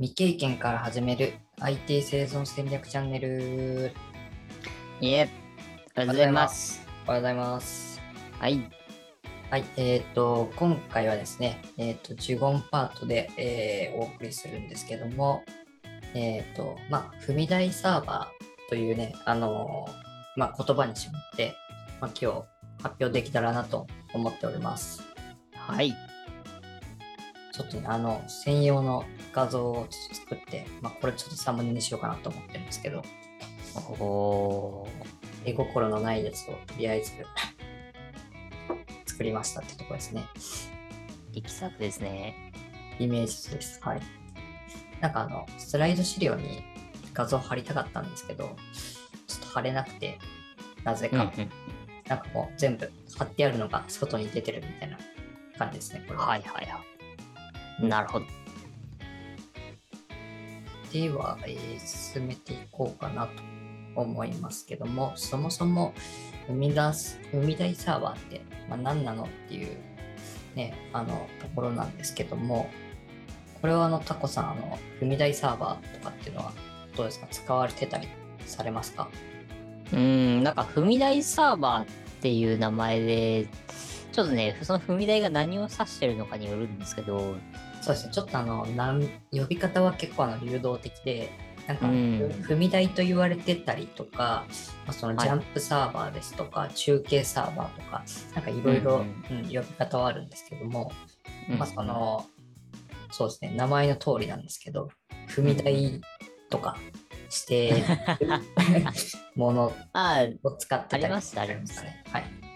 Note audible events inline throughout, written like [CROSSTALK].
未経験から始める IT 生存戦略チャンネル。いえ、おはようございます。おはようございます。はい。はい、えっ、と、今回はですね、えっ、と、ジュゴンパートで、えーお送りするんですけども、えっ、と、まあ、踏み台サーバーというね、あのーまあ、言葉に絞って、まあ、今日発表できたらなと思っております。はい。ちょっとね、あの、専用の画像を作って、まあ、これちょっとサムネにしようかなと思ってるんですけど、おー。絵心のないやつをとりあえず [LAUGHS] 作りましたってとこですね。力作ですね。イメージ図です。はい。なんかあの、スライド資料に画像貼りたかったんですけど、ちょっと貼れなくて、なぜか、うんうん。なんかもう全部貼ってあるのが外に出てるみたいな感じですね、これは。はいはいはい。なるほど。では、えー進めていこうかなと思いますけども、そもそも生み出す、生み台サーバーって、まあ、何なのっていうね、あの、ところなんですけども、これはあの、タコさん、あの、踏み台サーバーとかっていうのはどうですか？使われてたりされますか？うん、なんか、踏み台サーバーっていう名前で、ちょっとね、その踏み台が何を指してるのかによるんですけど、そうですね、ちょっとあの、なん呼び方は結構あの流動的で、なんか、うん。踏み台と言われてたりとか、まあ、そのはい。ジャンプサーバーですとか、中継サーバーとか、なんかいろいろ呼び方はあるんですけども、うん。まあその、そうですね、名前の通りなんですけど、踏み台とかしてもの [LAUGHS] あを使ってたりありましたありましたね。はい。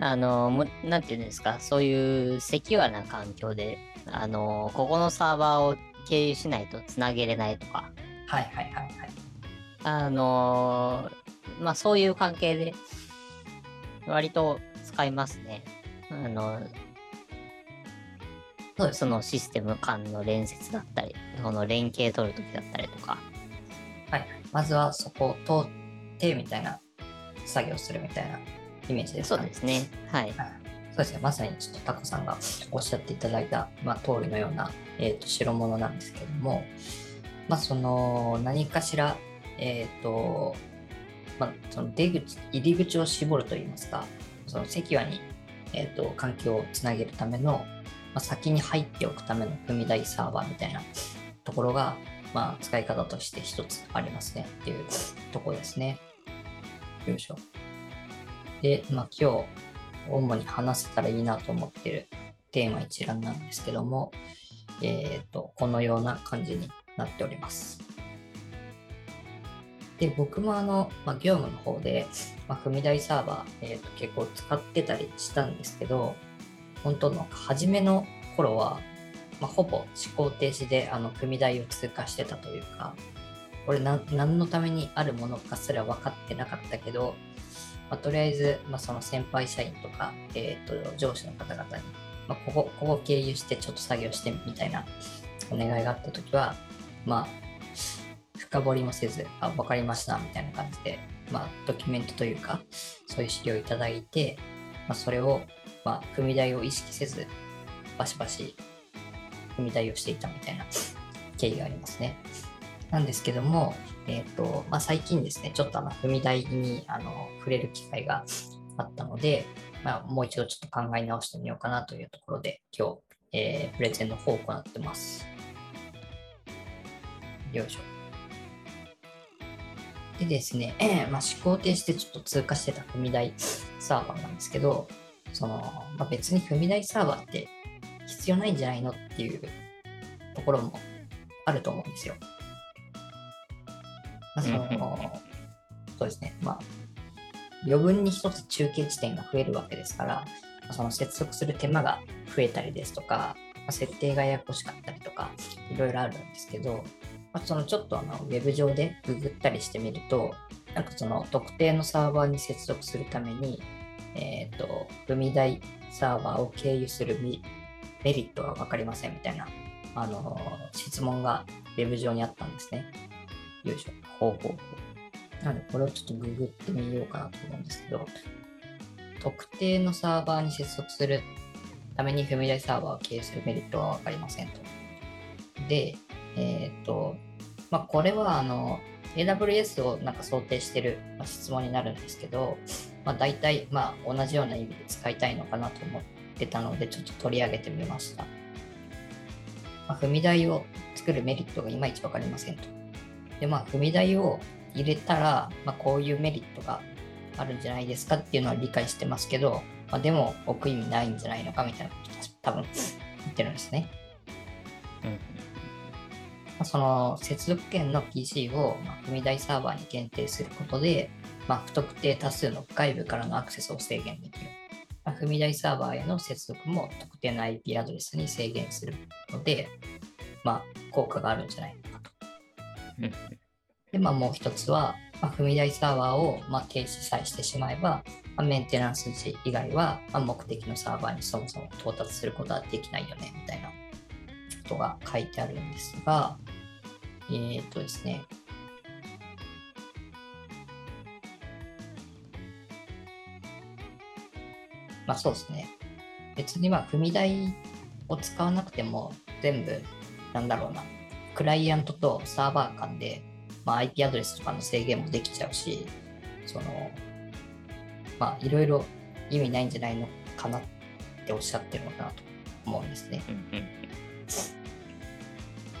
あ、あの、もなんていうんですか、そういうセキュアな環境で、あの、ここのサーバーを経由しないとつなげれないとか、はいはいはいはい。あのまあそういう関係で、割と使いますね。あの、そのシステム間の連接だったり、その連携取るときだったりとか。はい。まずはそこを通ってみたいな作業するみたいなイメージですか？ね。そうですね。はい。はいそうですね、まさにちょっとタコさんがおっしゃっていただいた、まあ、通りのような、えー、と代物なんですけども、まあ、その何かしら、えーとまあ、その出口入り口を絞るといいますか、そのセキュアに、えー、と環境をつなげるための、まあ、先に入っておくための踏み台サーバーみたいなところが、まあ、使い方として一つありますねっていうところですね。よいしょ。で、まあ、今日、主に話せたらいいなと思ってるテーマ一覧なんですけども、えっ、と、このような感じになっております。で、僕もあの、まあ、業務の方で、まあ、踏み台サーバー、えーと結構使ってたりしたんですけど、本当の初めの頃は、まあ、ほぼ思考停止であの踏み台を通過してたというか、これ何のためにあるものかすら分かってなかったけど、まあ、とりあえず、まあ、その先輩社員とか、えー、と上司の方々に、まあ、ここここ経由してちょっと作業してみたいなお願いがあったときは、まあ、深掘りもせず、あ、わかりましたみたいな感じで、まあ、ドキュメントというか、そういう資料をいただいて、まあ、それを、まあ、踏み台を意識せず、バシバシ踏み台をしていたみたいな経緯がありますね。なんですけども、えっ、と、まあ、最近ですね、ちょっとあの、踏み台にあの触れる機会があったので、まあ、もう一度ちょっと考え直してみようかなというところで、今日、えープレゼンの方を行ってます。よいしょ。でですね、[CLEARS THROAT] まあ、思考停止でちょっと通過してた踏み台サーバーなんですけど、その、まあ、別に踏み台サーバーって必要ないんじゃないのっていうところもあると思うんですよ。まあ、その、そうですね、まあ、余分に一つ中継地点が増えるわけですから、まあその接続する手間が増えたりですとか、まあ、設定がややこしかったりとか、いろいろあるんですけど、まあ、そのちょっとあのウェブ上でググったりしてみると、なんかその特定のサーバーに接続するために、えっ、と、踏み台サーバーを経由するメメリットが分かりませんみたいな、あの質問がウェブ上にあったんですね。よいしょ。ほうほうなので、これをちょっとググってみようかなと思うんですけど、特定のサーバーに接続するために踏み台サーバーを経由するメリットは分かりませんと。で、えっ、と、まあ、これはあの AWS をなんか想定してる質問になるんですけど、まあ、大体まあ同じような意味で使いたいのかなと思ってたので、ちょっと取り上げてみました。まあ、踏み台を作るメリットがいまいち分かりませんと。で、まあ、踏み台を入れたら、まあ、こういうメリットがあるんじゃないですかっていうのは理解してますけど、まあ、でも置く意味ないんじゃないのかみたいなこと多分言ってるんですね。うんまあ、その接続圏の PC を、まあ、踏み台サーバーに限定することで、まあ、不特定多数の外部からのアクセスを制限できる。まあ、踏み台サーバーへの接続も特定の IP アドレスに制限するので、まあ、効果があるんじゃない。で、まあ、もう一つは、まあ、踏み台サーバーを、まあ、停止さえしてしまえば、まあ、メンテナンス時以外は、まあ、目的のサーバーにそもそも到達することはできないよね、みたいなことが書いてあるんですが、えー、っとですね、まあそうですね。別にまあ、踏み台を使わなくても全部、なんだろうな、クライアントとサーバー間で、まあ、IP アドレスとかの制限もできちゃうし、その、まあ、いろいろ意味ないんじゃないのかなっておっしゃってるのかなと思うんですね。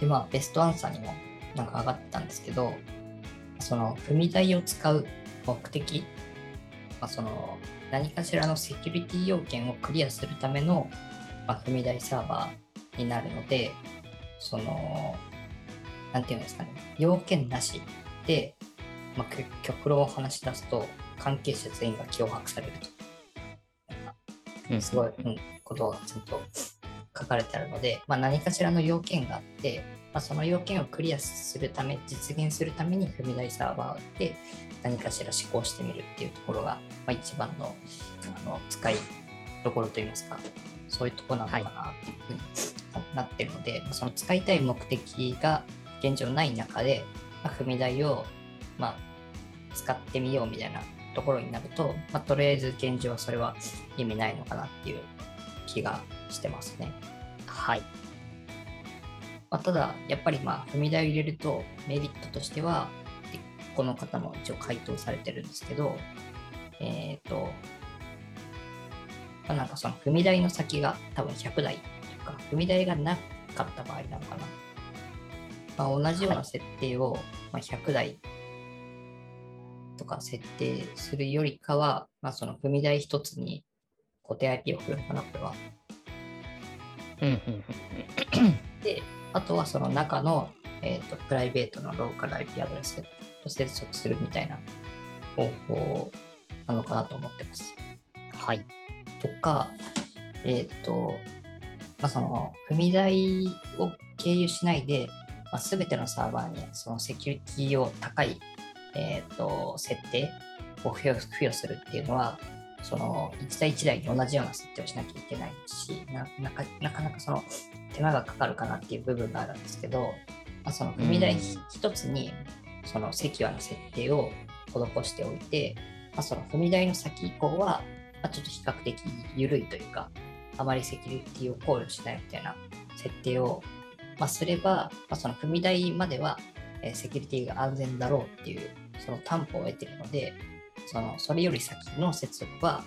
で、まあ、ベストアンサーにもなんか上がったんですけど、その、踏み台を使う目的、まあ、その、何かしらのセキュリティ要件をクリアするための、まあ、踏み台サーバーになるので、その、なんていうんですかね、要件なしで、まあ、極論を話し出すと、関係者全員が脅迫されると。すごい、うん、ことがちゃんと書かれてあるので、まあ、何かしらの要件があって、まあ、その要件をクリアするため、実現するために踏み台サーバーで何かしら試行してみるっていうところが、まあ、一番のあの使いどころといいますか、そういうところなのかなっていうふうになってるので、その使いたい目的が現状ない中で、まあ、踏み台を、まあ、使ってみようみたいなところになると、まあ、とりあえず現状はそれは意味ないのかなっていう気がしてますね。はい。まあ、ただ、やっぱりまあ踏み台を入れるとメリットとしては、この方も一応回答されてるんですけど、えっ、ー、と、まあ、なんかその踏み台の先が多分100台とか、踏み台がなかった場合なのかな。まあ、同じような設定を、まあ、100台とか設定するよりかは、まあ、その踏み台一つに固定 IP を振るのかな、これは。で、あとはその中の、えーと、プライベートのローカル IP アドレスと接続するみたいな方法なのかなと思ってます。はい。とか、えっ、ー、と、まあ、その踏み台を経由しないで、まあ、全てのサーバーにそのセキュリティを高い、えーと、設定を付与するっていうのは、その1対1台に同じような設定をしなきゃいけないしななかなかなかその手間がかかるかなっていう部分があるんですけど、まあ、その踏み台一つにそのセキュアな設定を施しておいて、まあ、その踏み台の先以降は、まあ、ちょっと比較的緩いというか、あまりセキュリティを考慮しないみたいな設定をまあ、すれば、まあ、その踏み台までは、えー、セキュリティが安全だろうっていうその担保を得ているので、そのそれより先の接続は、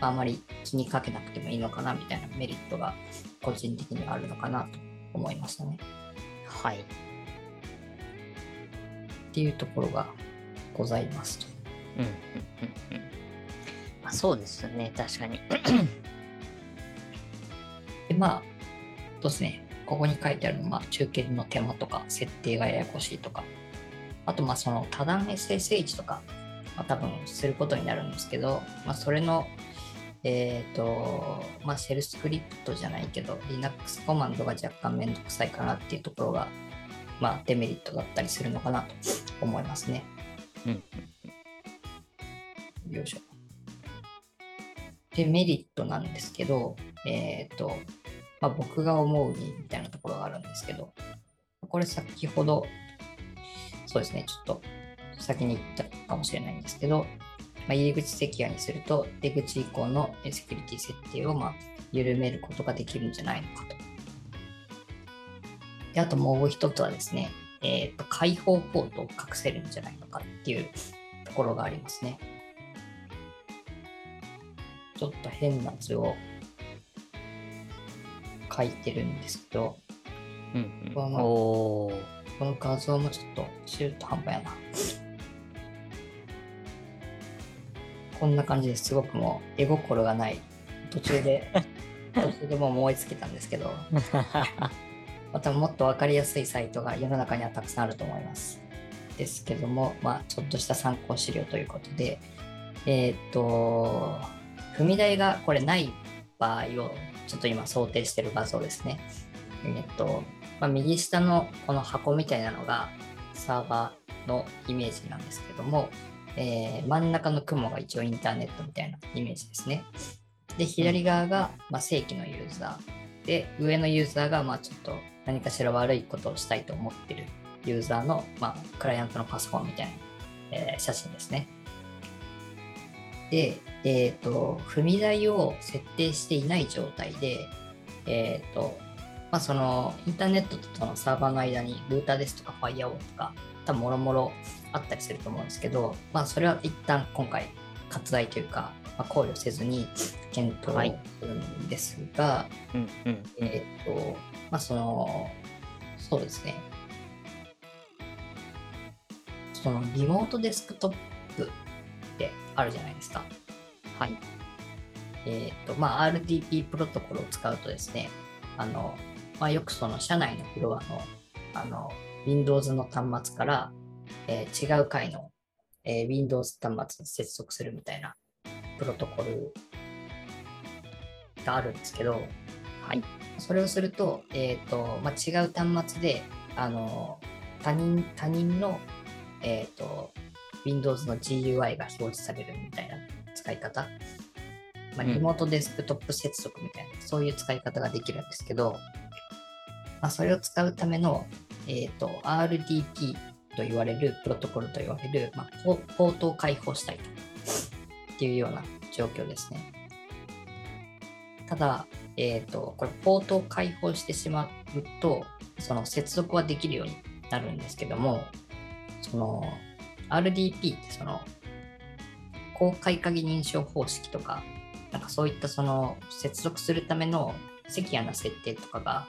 まあ、あまり気にかけなくてもいいのかなみたいなメリットが個人的にはあるのかなと思いましたね。はい。っていうところがございますと。うんうんうんうん。まあ、そうですね、確かに。で、まあ、そうですね。ここに書いてあるのは中継の手間とか設定がややこしいとか、あとまあその多段 SSH とか、まあ、多分することになるんですけど、まあ、それの、えっ、ー、と、まあ、シェルスクリプトじゃないけど、Linux コマンドが若干めんどくさいかなっていうところが、まあ、デメリットだったりするのかなと思いますね。うん。よいしょ。デメリットなんですけど、えっ、ー、と、まあ、僕が思うにみたいなところがあるんですけど、これ先ほど、そうですね、ちょっと先に言ったかもしれないんですけど、まあ、入り口セキュアにすると、出口以降のセキュリティ設定をまあ緩めることができるんじゃないのかと。であともう一つはですね、えーと、開放ポートを隠せるんじゃないのかっていうところがありますね。ちょっと変な図を書いてるんですけど、うんうん、このこの画像もちょっと中途半端やな。こんな感じですごくもう絵心がない途中で [LAUGHS] 途中でもう思いつけたんですけどまたもっと分かりやすいサイトが世の中にはたくさんあると思います。ですけども、まあ、ちょっとした参考資料ということで、えーっと、踏み台がこれない場合をちょっと今想定してる画像ですね。えーっと、まあ、右下のこの箱みたいなのがサーバーのイメージなんですけども、えー真ん中の雲が一応インターネットみたいなイメージですね。で、左側が、まあ、正規のユーザー。で、上のユーザーが、まあ、ちょっと何かしら悪いことをしたいと思ってるユーザーの、まあ、クライアントのパソコンみたいな、えー写真ですね。で、えっ、と、踏み台を設定していない状態で、えっ、と、まあ、その、インターネットとのサーバーの間にルーターですとか、ファイアウォーとか、多分もろもろあったりすると思うんですけど、まあ、それは一旦今回、割愛というか、まあ、考慮せずに検討はいするんですが、えーっと、まあ、その、そうですね。その、リモートデスクトップってあるじゃないですか。はい。えーっと、まあ、RDP プロトコルを使うとですね、あの、まあ、よくその、社内のフロアの、あの、Windows の端末から、えー違う階の、えー Windows 端末に接続するみたいなプロトコルがあるんですけど、はい。それをすると、えっ、と、まあ、違う端末で、あの、他人、他人の、えっ、と、Windows の GUI が表示されるみたいな使い方。まあ、うんリモートデスクトップ接続みたいな、そういう使い方ができるんですけど、まあ、それを使うための、えっ、と、RDP と言われる、プロトコルと言われる、まあ、ポポートを開放したいとっていうような状況ですね。ただ、えっ、と、これ、ポートを開放してしまうと、その接続はできるようになるんですけども、その、RDP ってその、公開鍵認証方式とか、なんかそういったその、接続するためのセキュアな設定とかが、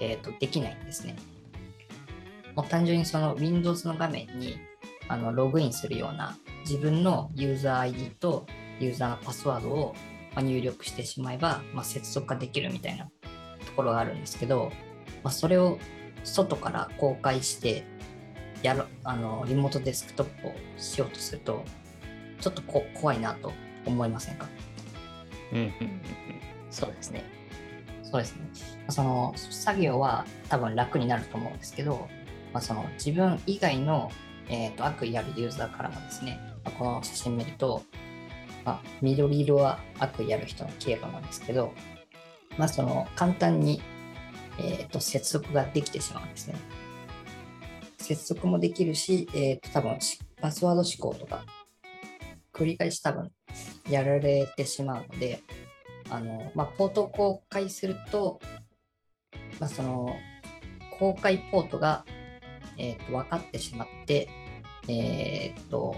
えっ、と、できないんですね。もう単純にその Windows の画面にあのログインするような自分のユーザー ID とユーザーのパスワードを入力してしまえば、まあ、接続ができるみたいなところがあるんですけど、まあ、それを外から公開してやるあのリモートデスクトップをしようとするとちょっとこ怖いなと思いませんか？うんうんうんうん。そうですね。そうですね。その作業は多分楽になると思うんですけど、まあ、その自分以外の、えー、と悪意あるユーザーからもですね、まあこの写真見ると、まあ、緑色は悪意ある人の経路なんですけど、まあ、その簡単に、えー、と接続ができてしまうんですね。接続もできるし、えー、と多分しパスワード指向とか繰り返し多分やられてしまうので、あの、まあ、ポートを公開すると、まあ、その、公開ポートが、えっ、と、分かってしまって、えっ、と、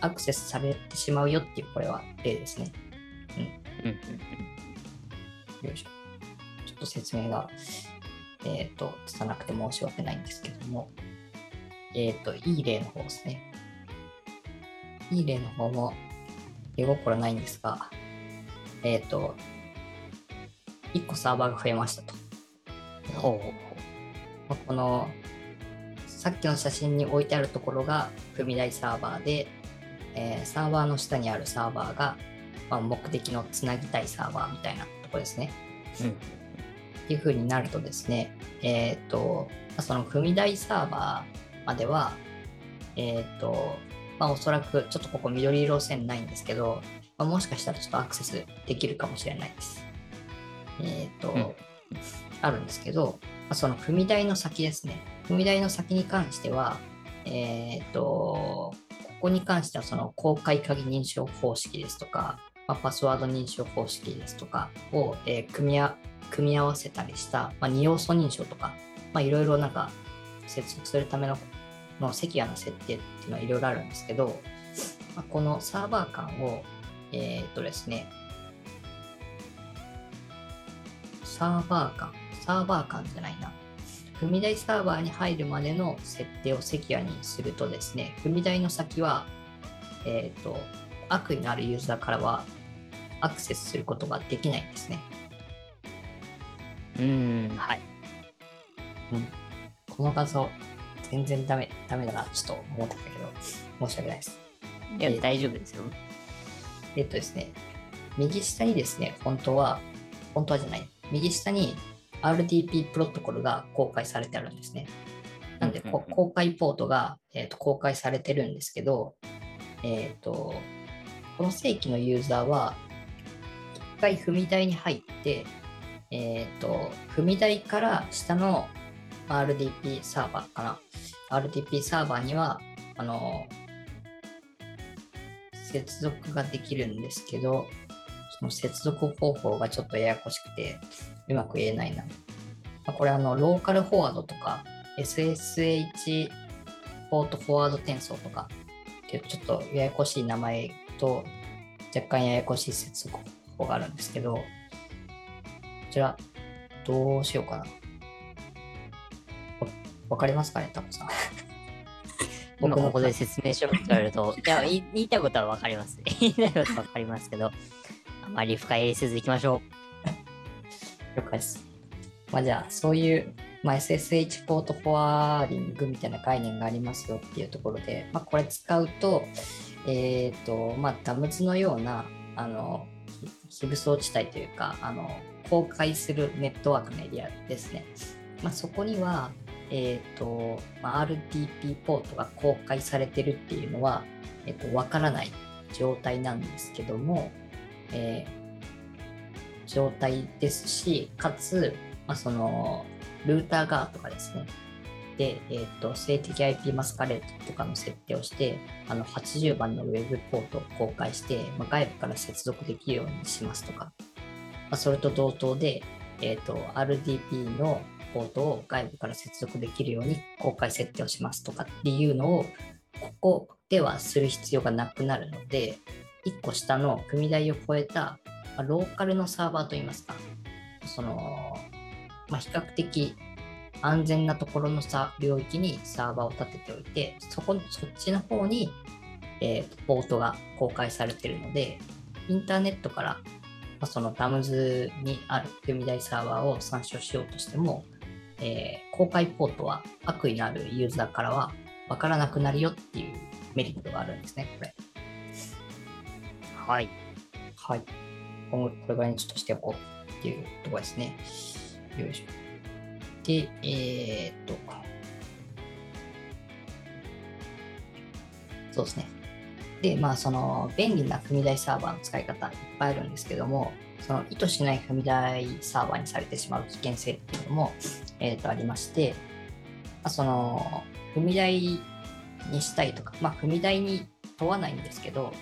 アクセスされてしまうよっていう、これは例ですね。うんうんうん。よいしょ。ちょっと説明が、えっ、と、拙くて申し訳ないんですけども、えっ、と、いい例の方ですね。いい例の方も、絵心ないんですが、えっ、と、1個サーバーが増えましたと。ほうこの、さっきの写真に置いてあるところが踏み台サーバーで、えーサーバーの下にあるサーバーが、まあ、目的のつなぎたいサーバーみたいなところですね。う。うん。っていう風になるとですね、えっ、と、まあその踏み台サーバーまでは、えっ、と、まあおそらくちょっとここ緑色線ないんですけど、まあ、もしかしたらちょっとアクセスできるかもしれないです。えっ、と、うんあるんですけど、まあ、その踏み台の先ですね。踏み台の先に関しては、えっ、と、ここに関してはその公開鍵認証方式ですとか、まあ、パスワード認証方式ですとかを、えー組みあ組み合わせたりした、まあ、二要素認証とかまあいろいろなんか接続するためののセキュアの設定っていうのはいろいろあるんですけど、まあ、このサーバー間を、えー、っとですね、サーバー間、サーバー間じゃないな。踏み台サーバーに入るまでの設定をセキュアにするとですね、踏み台の先は、えっ、と、悪意のあるユーザーからはアクセスすることができないんですね。うーん、はい。うん。この画像、全然ダメ、ダメだな、ちょっと思ったんだけど、申し訳ないです。いや、えー大丈夫ですよ。えっとですね、右下にですね、本当は、本当はじゃない、右下に RDP プロトコルが公開されてあるんですね。なんで、公開ポートが、えーと公開されてるんですけど、えっ、と、この正規のユーザーは、一回踏み台に入って、えっ、と、踏み台から下の RDP サーバーかな。RDP サーバーには、あの、接続ができるんですけど、その接続方法がちょっとややこしくて、うまく言えないな。これあの、ローカルフォワードとか、SSH ポートフォワード転送とか、っていうちょっとややこしい名前と、若干ややこしい接続方法があるんですけど、こちら、どうしようかな。わわかりますかね、タコさん。[LAUGHS] 今ここで説明しろって言われると、[LAUGHS] いや、言いたいことはわかります。[LAUGHS] 言いたいことはわかりますけど、あまり深入りせずいきましょ了解です。まあじゃあ、そういう、まあ、SSH ポートフォワーディングみたいな概念がありますよっていうところで、まあ、これ使うと、えっ、と、まあ、ダムズのような、あの、非武装地帯というか、あの、公開するネットワークのエリアですね。まあ、そこには、えっ、と、まあ、RTP ポートが公開されてるっていうのは、えっ、と、わからない状態なんですけども、えー状態ですし、かつ、まあ、その、ルーター側とかですね。で、えっ、と、静的 IP マスカレードとかの設定をして、あの、80番のウェブポートを公開して、まあ、外部から接続できるようにしますとか、まあ、それと同等で、えっ、と、RDP のポートを外部から接続できるように公開設定をしますとかっていうのを、ここではする必要がなくなるので、1個下の組台を超えた、ローカルのサーバーといいますか、その、まあ、比較的安全なところのさ領域にサーバーを立てておいて、そこ、そっちの方に、えーポートが公開されているので、インターネットから、ま、そのダムズにある組台サーバーを参照しようとしても、えー公開ポートは悪意のあるユーザーからは分からなくなるよっていうメリットがあるんですね、これ。う。はい。はい。今後これぐらいにちょっとしておこうっていうところですね。よいしょ。で、えー、っと、そうですね。で、まあ、その便利な踏み台サーバーの使い方いっぱいあるんですけども、その意図しない踏み台サーバーにされてしまう危険性っていうのも、えー、とありまして、まあ、その踏み台にしたいとか、まあ、踏み台に問わないんですけど、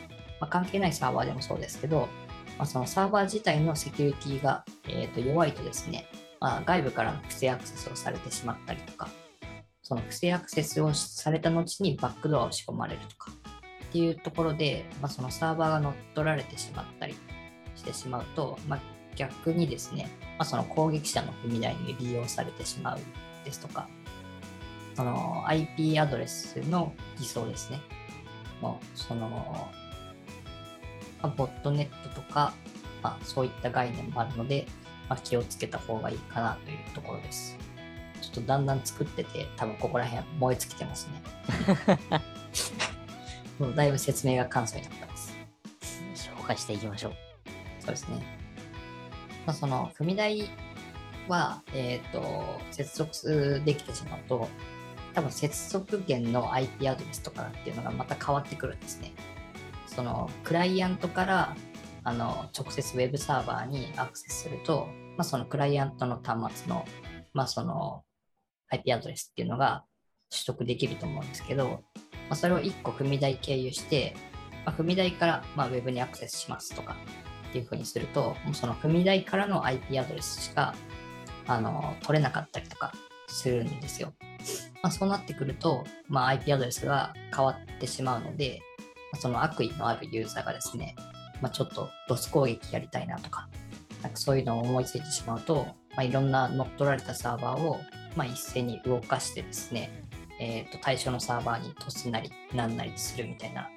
まあ、関係ないサーバーでもそうですけど、まあ、そのサーバー自体のセキュリティが、えーと弱いとですね、まあ、外部からの不正アクセスをされてしまったりとか、その不正アクセスをされた後にバックドアを仕込まれるとかっていうところで、まあ、そのサーバーが乗っ取られてしまったりしてしまうと、まあ、逆にですね、まあ、その攻撃者の踏み台に利用されてしまうですとか、その IP アドレスの偽装ですね。もうそのまあボットネットとか、まあ、そういった概念もあるので、まあ、気をつけた方がいいかなというところです。ちょっとだんだん作ってて、多分ここら辺燃え尽きてますね。[LAUGHS] もうだいぶ説明が簡素になってます。紹介していきましょう。そうですね。まあ、その、踏み台は、えっ、と、接続できてしまうと、多分接続源の IP アドレスとかっていうのがまた変わってくるんですね。その、クライアントから、あの、直接ウェブサーバーにアクセスすると、まあ、そのクライアントの端末の、まあ、その、IP アドレスっていうのが取得できると思うんですけど、まあ、それを1個踏み台経由して、まあ、踏み台から、まあ、ウェブにアクセスしますとかっていうふうにすると、もうその踏み台からの IP アドレスしかあの取れなかったりとかするんですよ。まあ、そうなってくると、まあ、IP アドレスが変わってしまうので、その悪意のあるユーザーがですね、まあ、ちょっと DoS 攻撃やりたいなとか、なんかそういうのを思いついてしまうと、まあ、いろんな乗っ取られたサーバーを、まあ、一斉に動かしてですね、えー、と対象のサーバーに突すなりなんなりするみたいな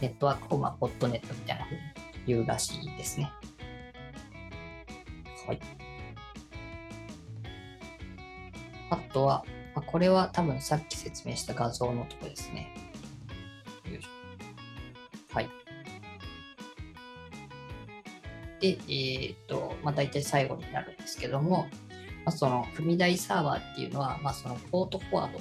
ネットワークを、まあ、ボットネットみたいなふうに言うらしいですね。はい。あとは、あ、これは多分さっき説明した画像のとこですね。はい。で、えっ、と、まあ、大体最後になるんですけども、まあ、その踏み台サーバーっていうのは、まあ、そのポートフォワー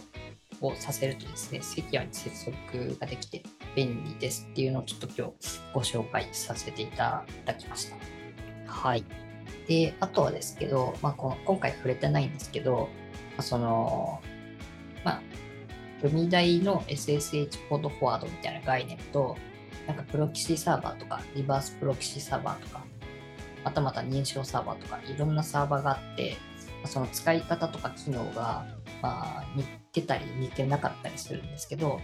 ドをさせるとですね、セキュアに接続ができて便利ですっていうのをちょっと今日ご紹介させていただきました。はい。で、あとはですけど、まあ、この今回触れてないんですけど、まあ、その、まあ、踏み台の SSH ポートフォワードみたいな概念と、なんかプロキシサーバーとか、リバースプロキシサーバーとか、またまた認証サーバーとか、いろんなサーバーがあって、その使い方とか機能が、まあ、似てたり似てなかったりするんですけど、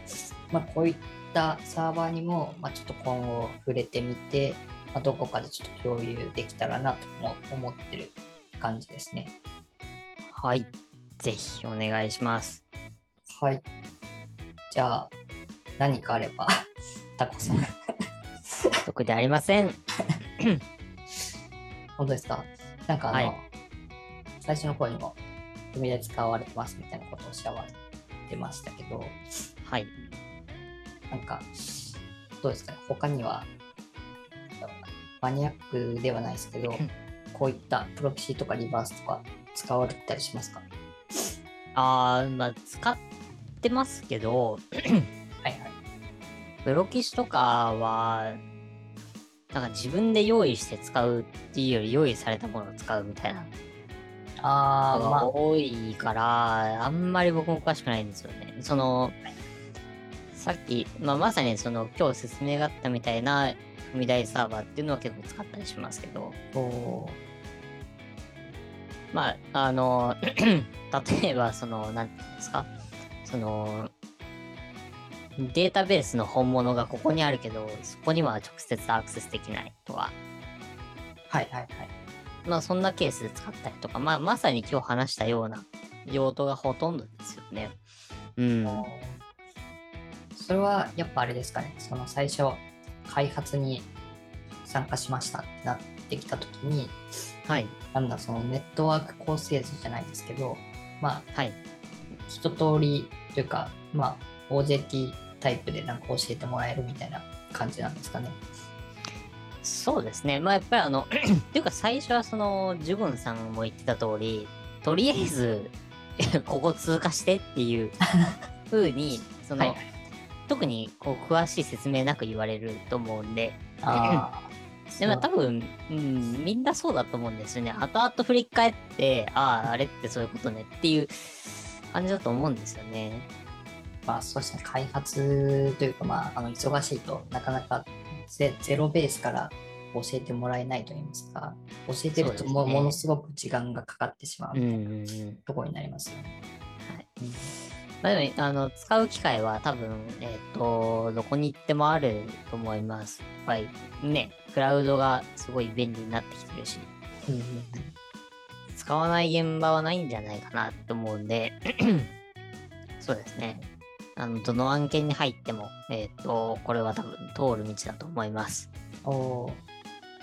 まあ、こういったサーバーにも、まあ、ちょっと今後触れてみて、まあ、どこかでちょっと共有できたらなと思ってる感じですね。はい。ぜひお願いします。はい。じゃあ、何かあれば、[LAUGHS] タコさん。特でありません。[LAUGHS] 本当ですか？なんかあの、はい、最初の頃にも、組で使われてますみたいなことをおっしゃられてましたけど、はい。なんか、どうですかね、他には、マニアックではないですけど、こういったプロキシとかリバースとか使われたりしますか？あー、まあ、使ってますけど、はいはい。プロキシとかは、なんか自分で用意して使うっていうより用意されたものを使うみたいな。あ、多いから、あんまり僕も詳しくないんですよね。その、さっき、まあ、まさにその今日説明があったみたいな踏み台サーバーっていうのは結構使ったりしますけど、まあ、あの、[CLEARS THROAT] 例えば、その、なんていうんですか、その、データベースの本物がここにあるけど、そこには直接アクセスできないとか。はいはいはい。まあそんなケースで使ったりとか、まあまさに今日話したような用途がほとんどですよね。うん。それはやっぱあれですかね、その最初開発に参加しましたってなってきたときに、はい。なんだ、そのネットワーク構成図じゃないですけど、まあ、はい。一通りというか、まあ、OJT タイプでなんか教えてもらえるみたいな感じなんですかね。そうですね。まあやっぱりあの、[CLEARS THROAT] っていうか最初はその、ジュゴンさんも言ってた通り、とりあえず、[LAUGHS] ここ通過してっていう風に、その、はい、特にこう詳しい説明なく言われると思うんで、[LAUGHS] でも多分、うん、みんなそうだと思うんですよね。後々振り返って、ああ、あれってそういうことねっていう感じだと思うんですよね。まあ、そうですね、開発というか、まあ、あの忙しいとなかなかゼゼロベースから教えてもらえないといいますか、教えてるとも,、ものすごく時間がかかってしまうみたいなところになりますよね。はいまあ、でもあの使う機会は多分、えっ、ー、と、どこに行ってもあると思います。やっぱりね、クラウドがすごい便利になってきてるし、使わない現場はないんじゃないかなと思うんで、[CLEARS THROAT] そうですね。あの、どの案件に入っても、えっ、ー、と、これは多分通る道だと思います。お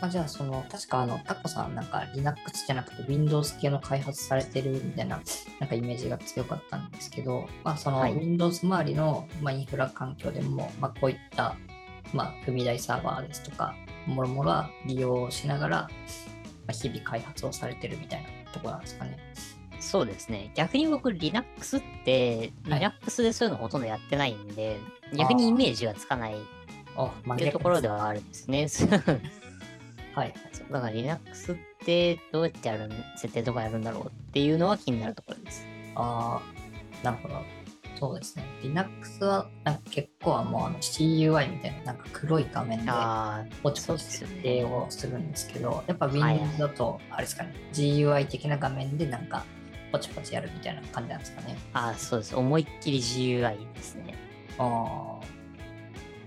あじゃあ、その、確かあの、タコさんなんか Linux じゃなくて Windows 系の開発されてるみたいな、なんかイメージが強かったんですけど、まあ、その Windows 周りの、まあ、インフラ環境でも、まあ、こういった、まあ、踏み台サーバーですとか、もろもろ利用しながら、まあ、日々開発をされてるみたいなところなんですかね。そうですね。逆に僕、Linux って、Linux でそういうのほとんどやってないんで、逆にイメージがつかないっていうところではあるんですね。[LAUGHS] はい。だから Linux ってどうやってやる設定とかやるんだろうっていうのは気になるところです。ああ、なるほど。そうですね。Linux はなんか結構はもうあの CUI みたいななんか黒い画面でポチポチ設定をするんですけど、やっぱ Windows だとあれですかね、GUI 的な画面でなんかポチポチやるみたいな感じなんですかね。ああ、そうです。思いっきり GUI ですね。あ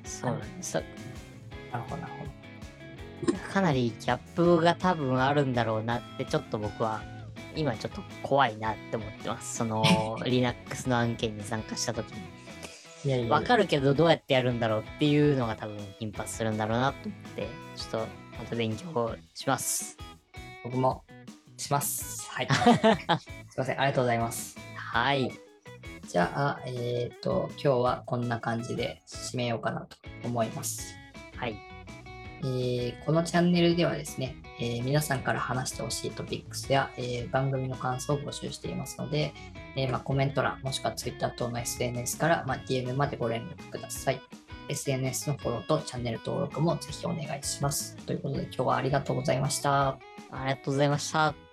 そうなんです。あ、なるほど、なるほど。かなりギャップが多分あるんだろうなって、ちょっと僕は、今ちょっと怖いなって思ってます。その、[LAUGHS] Linux の案件に参加した時に。わかるけどどうやってやるんだろうっていうのが多分頻発するんだろうなと思って、ちょっとまた勉強します。僕もします。はい。[LAUGHS] すいません、ありがとうございます。はい。じゃあ、えっ、と、今日はこんな感じで締めようかなと思います。はい。えーこのチャンネルではですね、えー皆さんから話してほしいトピックスや、えー番組の感想を募集していますので、えまあ、コメント欄もしくは Twitter 等の SNS から、まあ、DM までご連絡ください。SNS のフォローとチャンネル登録もぜひお願いします。ということで今日はありがとうございました。ありがとうございました。